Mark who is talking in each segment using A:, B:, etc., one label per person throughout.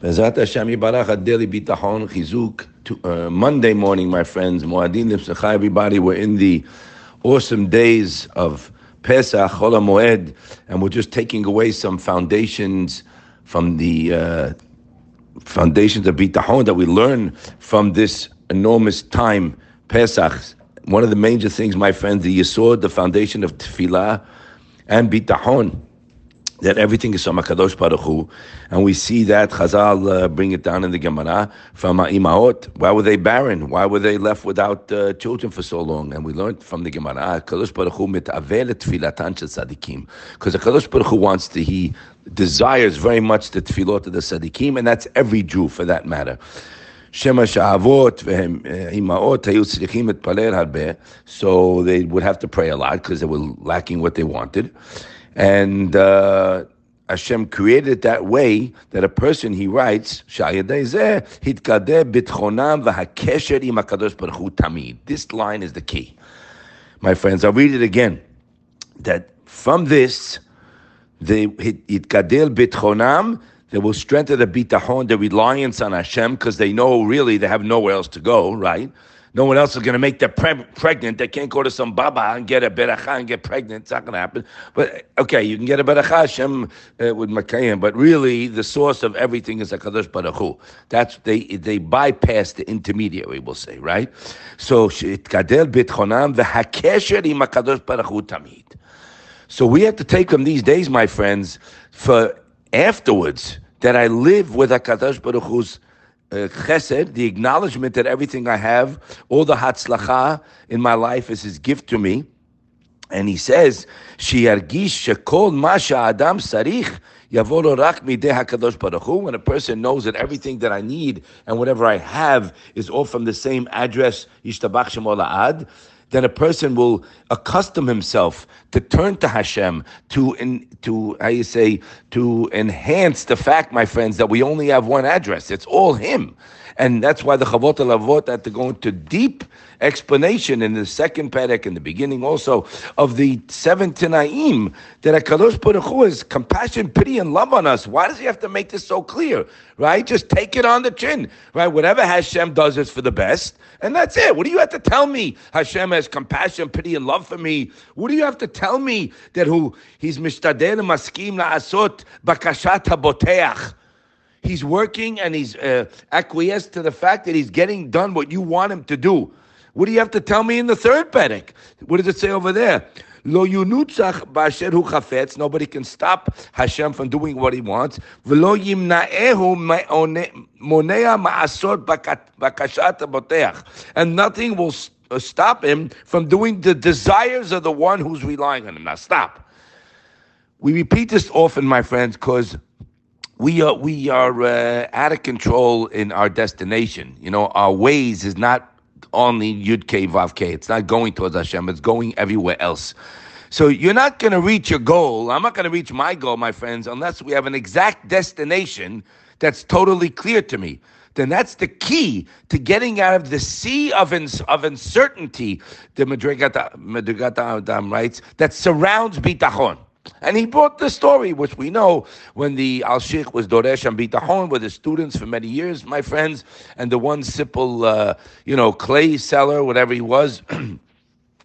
A: Bezat Hashem Yibarach Bitachon Chizuk. Uh, Monday morning, my friends, Moadin Limsachai, everybody, we're in the awesome days of Pesach, Chol Moed, and we're just taking away some foundations from the uh, foundations of Bitachon that we learn from this enormous time, Pesach. One of the major things, my friends, you saw the foundation of Tefillah and Bitachon that everything is from Hakadosh Baruch Hu, and we see that Chazal uh, bring it down in the Gemara from Imaot. Why were they barren? Why were they left without uh, children for so long? And we learned from the Gemara, Hakadosh Baruch Hu mitavel tefilatan shel tzadikim, because Hakadosh Baruch Hu wants to he desires very much the tefillot of the tzadikim, and that's every Jew for that matter. שמא שהאבות והאימהות היו צריכים להתפלל הרבה, so they would have to pray a lot because they were lacking what they wanted. And uh, Hashem created that way that a person, he writes, This line is the key. My friends, I'll read it again. That from this, they Yitgadel Bitchonam, they will strengthen the bitachon, the reliance on Hashem, because they know really they have nowhere else to go, right? No one else is going to make them pre- pregnant. They can't go to some baba and get a beracha and get pregnant. It's not going to happen. But okay, you can get a beracha Hashem uh, with Makayim, but really the source of everything is Hakadosh Baruch Hu. That's they they bypass the intermediary. We'll say right. So itkadel bitchonam v'hakesher im Hakadosh Baruch Hu tamid. So we have to take them these days, my friends, for afterwards that I live with Hakadosh Baruch Hu's uh, chesed, the acknowledgement that everything I have, all the hatzlacha in my life is His gift to me. And He says, "Shiargish shekol masha adam sarich." When a person knows that everything that I need and whatever I have is all from the same address, then a person will accustom himself to turn to Hashem, to in, to how you say to enhance the fact, my friends, that we only have one address. It's all Him. And that's why the Chovot HaLevavot had to go into deep explanation in the second parak in the beginning also of the seven Tanaim that HaKadosh Baruch Hu is compassion, pity, and love on us. Why does he have to make this so clear? Right? Just take it on the chin. Right? Whatever Hashem does is for the best. And that's it. What do you have to tell me? Hashem has compassion, pity, and love for me. What do you have to tell me that who he's mishtadeh maskim la'asot bakashat haboteach He's working and he's uh, acquiesced to the fact that he's getting done what you want him to do. What do you have to tell me in the third Perek? What does it say over there? Lo yunutzach b'asher hu chafetz. Nobody can stop Hashem from doing what He wants. V'lo yimna'ehu monea ma'asot bakashat boteach. And nothing will uh, stop him from doing the desires of the one who's relying on him. Now stop. We repeat this often, my friends, because we are we are uh, out of control in our destination. You know, our ways is not only Yud K Vav K. It's not going towards Hashem. It's going everywhere else. So you're not going to reach your goal. I'm not going to reach my goal, my friends, unless we have an exact destination that's totally clear to me. Then that's the key to getting out of the sea of, of uncertainty, the Madrigat Adam writes, that surrounds bitachon. And he brought the story, which we know when the Alshich was Doresh and Bitachon with his students for many years, my friends, and the one simple, uh, you know, clay seller, whatever he was.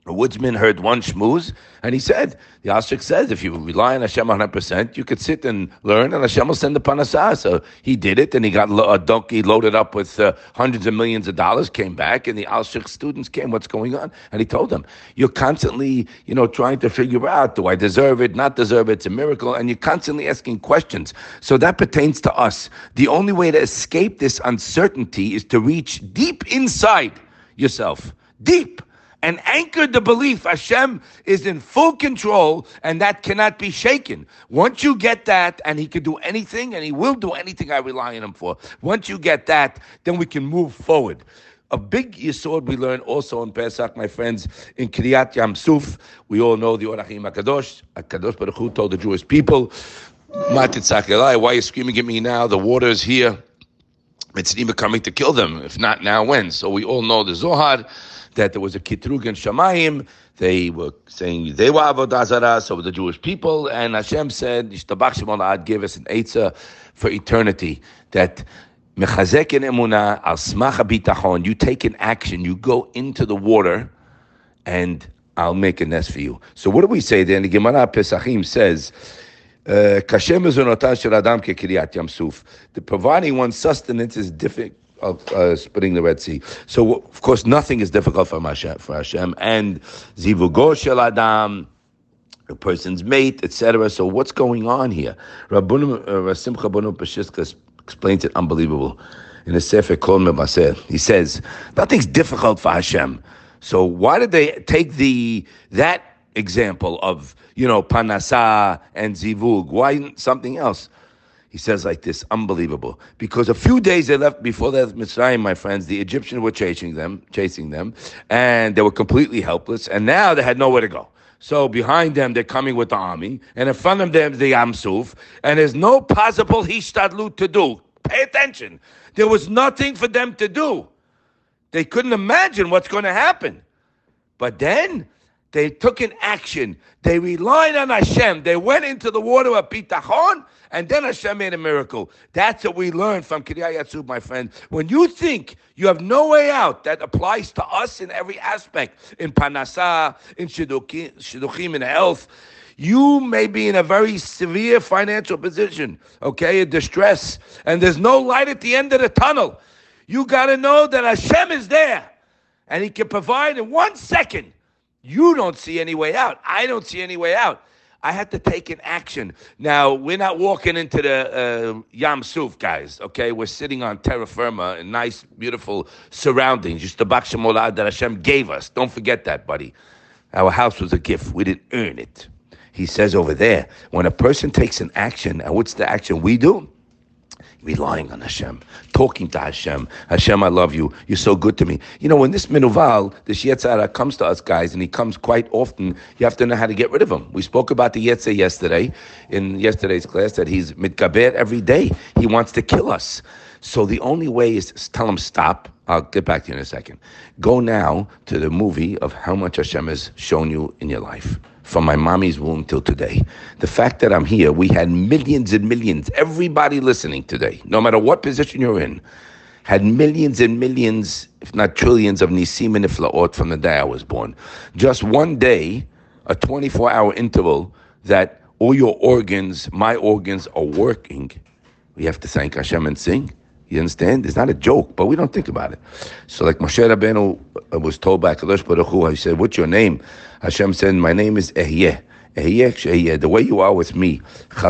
A: A woodsman heard one shmooze, and he said, the Alshich says, if you rely on Hashem 100%, you could sit and learn, and Hashem will send the parnasah. So he did it, and he got a donkey loaded up with uh, hundreds of millions of dollars, came back, and the Alshich students came, what's going on? And he told them, you're constantly, you know, trying to figure out, do I deserve it, not deserve it, it's a miracle, and you're constantly asking questions. So that pertains to us. The only way to escape this uncertainty is to reach deep inside yourself. Deep and anchored the belief Hashem is in full control and that cannot be shaken. Once you get that, and He can do anything and He will do anything I rely on Him for, once you get that, then we can move forward. A big yisod we learn also in Pesach, my friends, in Kriyat Yam Suf. We all know the Or HaChaim HaKadosh. HaKadosh Baruch Hu told the Jewish people, why are you screaming at me now? The water is here. It's even coming to kill them. If not now, when? So we all know the Zohar that there was a kitrug in Shamayim. They were saying they were avodah zarah, so the Jewish people, and Hashem said, "Yishtabach Shemon give us an eitzah for eternity." That mechazek in emunah al smach bitachon. You take an action. You go into the water, and I'll make a nest for you. So what do we say then? The Gemara Pesachim says. Uh, the providing one's sustenance is different of uh, splitting the Red Sea. So, of course, nothing is difficult for Hashem. For Hashem. And zivugo shel adam, a person's mate, etc. So, what's going on here? Rabbunim uh, Simcha Bunim Peshischa explains it unbelievable in the Sefer Kol Mebaser. He says nothing's difficult for Hashem. So, why did they take the that example of you know, parnasa and zivug. Why something else? He says like this, unbelievable. Because a few days they left before they left Mitzrayim, my friends, the Egyptians were chasing them, chasing them, and they were completely helpless. And now they had nowhere to go. So behind them, they're coming with the army, and in front of them, the Yam Suf, and there's no possible hishtadlut to do. Pay attention. There was nothing for them to do. They couldn't imagine what's going to happen. But then they took an action. They relied on Hashem. They went into the water of Bitachon, and then Hashem made a miracle. That's what we learned from Kriyat Yam Suf, my friend. When you think you have no way out, that applies to us in every aspect, in Parnasa, in Shidduchim, in health. You may be in a very severe financial position, okay, in distress, and there's no light at the end of the tunnel. You got to know that Hashem is there, and He can provide in one second you don't see any way out. I don't see any way out. I had to take an action. Now, we're not walking into the uh, Yam Suf, guys, okay? We're sitting on terra firma in nice, beautiful surroundings. Just the Bakshamolad that Hashem gave us. Don't forget that, buddy. Our house was a gift. We didn't earn it. He says over there, when a person takes an action, and what's the action we do? Relying on Hashem, talking to Hashem. Hashem, I love you. You're so good to me. You know, when this Minuval, this Yetzer Hara comes to us guys, and he comes quite often, you have to know how to get rid of him. We spoke about the Yetzer Hara yesterday, in yesterday's class, that he's mitgaber every day. He wants to kill us. So the only way is tell him stop. I'll get back to you in a second. Go now to the movie of how much Hashem has shown you in your life from my mommy's womb till today. The fact that I'm here, we had millions and millions, everybody listening today, no matter what position you're in, had millions and millions, if not trillions, of nisim and iflaot from the day I was born. Just one day, a 24 hour interval that all your organs, my organs, are working. We have to thank Hashem and sing. You understand? It's not a joke, but we don't think about it. So, like Moshe Rabbeinu uh, was told by Kadosh Baruch Hu, he said, "What's your name?" Hashem said, "My name is Ehyeh." He actually uh, the way you are with me, if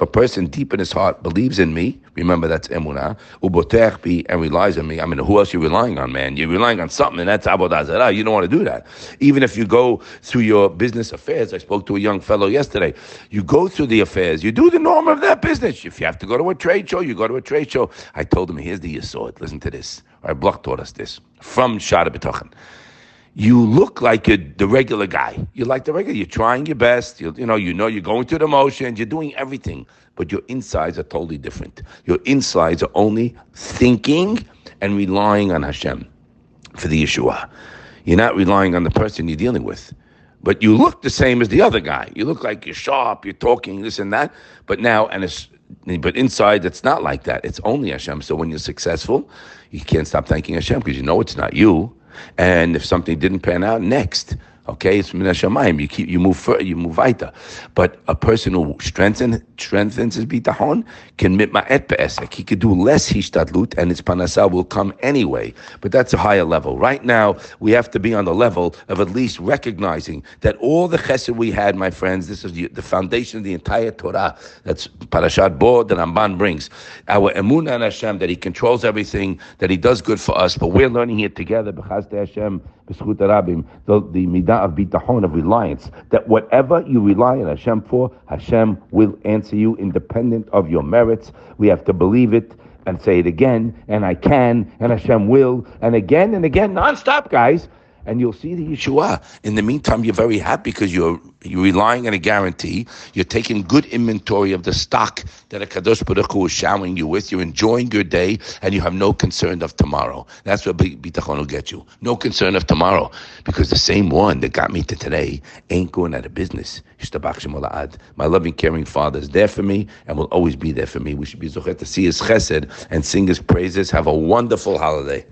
A: a person deep in his heart believes in me, remember that's emunah, and relies on me. I mean, who else are you relying on, man? You're relying on something, and that's zarah. You don't want to do that. Even if you go through your business affairs, I spoke to a young fellow yesterday. You go through the affairs, you do the norm of that business. If you have to go to a trade show, you go to a trade show. I told him, here's the yisod. Listen to this. Our block taught us this from Shaar HaBitachon you look like you're the regular guy. You're like the regular. You're trying your best. You, you know, you know, you're going through the motions. You're doing everything, but your insides are totally different. Your insides are only thinking and relying on Hashem for the Yeshua. You're not relying on the person you're dealing with. But you look the same as the other guy. You look like you're sharp, you're talking this and that. But now, and it's, but inside, it's not like that. It's only Hashem. So when you're successful, you can't stop thanking Hashem because you know it's not you. And if something didn't pan out, next. Okay, it's min hashamayim. You keep, you move, further, you move weiter. But a person who strengthens strengthens his bitachon can mit mitma'et be'esek. He could do less hishtadlut, and his parnasa will come anyway. But that's a higher level. Right now, we have to be on the level of at least recognizing that all the chesed we had, my friends, this is the, the foundation of the entire Torah. That's Parashat Bo that Ramban brings. Our emun and Hashem that He controls everything, that He does good for us. But we're learning here together. Hashem the, the midah of bitachon, of reliance, that whatever you rely on Hashem for, Hashem will answer you independent of your merits. We have to believe it and say it again, and I can, and Hashem will, and again and again, nonstop, guys. And you'll see the Yeshua. In the meantime, you're very happy because you're you're relying on a guarantee. You're taking good inventory of the stock that a Kadosh Baruch Hu is showering you with. You're enjoying your day, and you have no concern of tomorrow. That's what bitachon will get you. No concern of tomorrow, because the same one that got me to today ain't going out of business. My loving, caring Father is there for me and will always be there for me. We should be zochet to see His chesed and sing His praises. Have a wonderful holiday.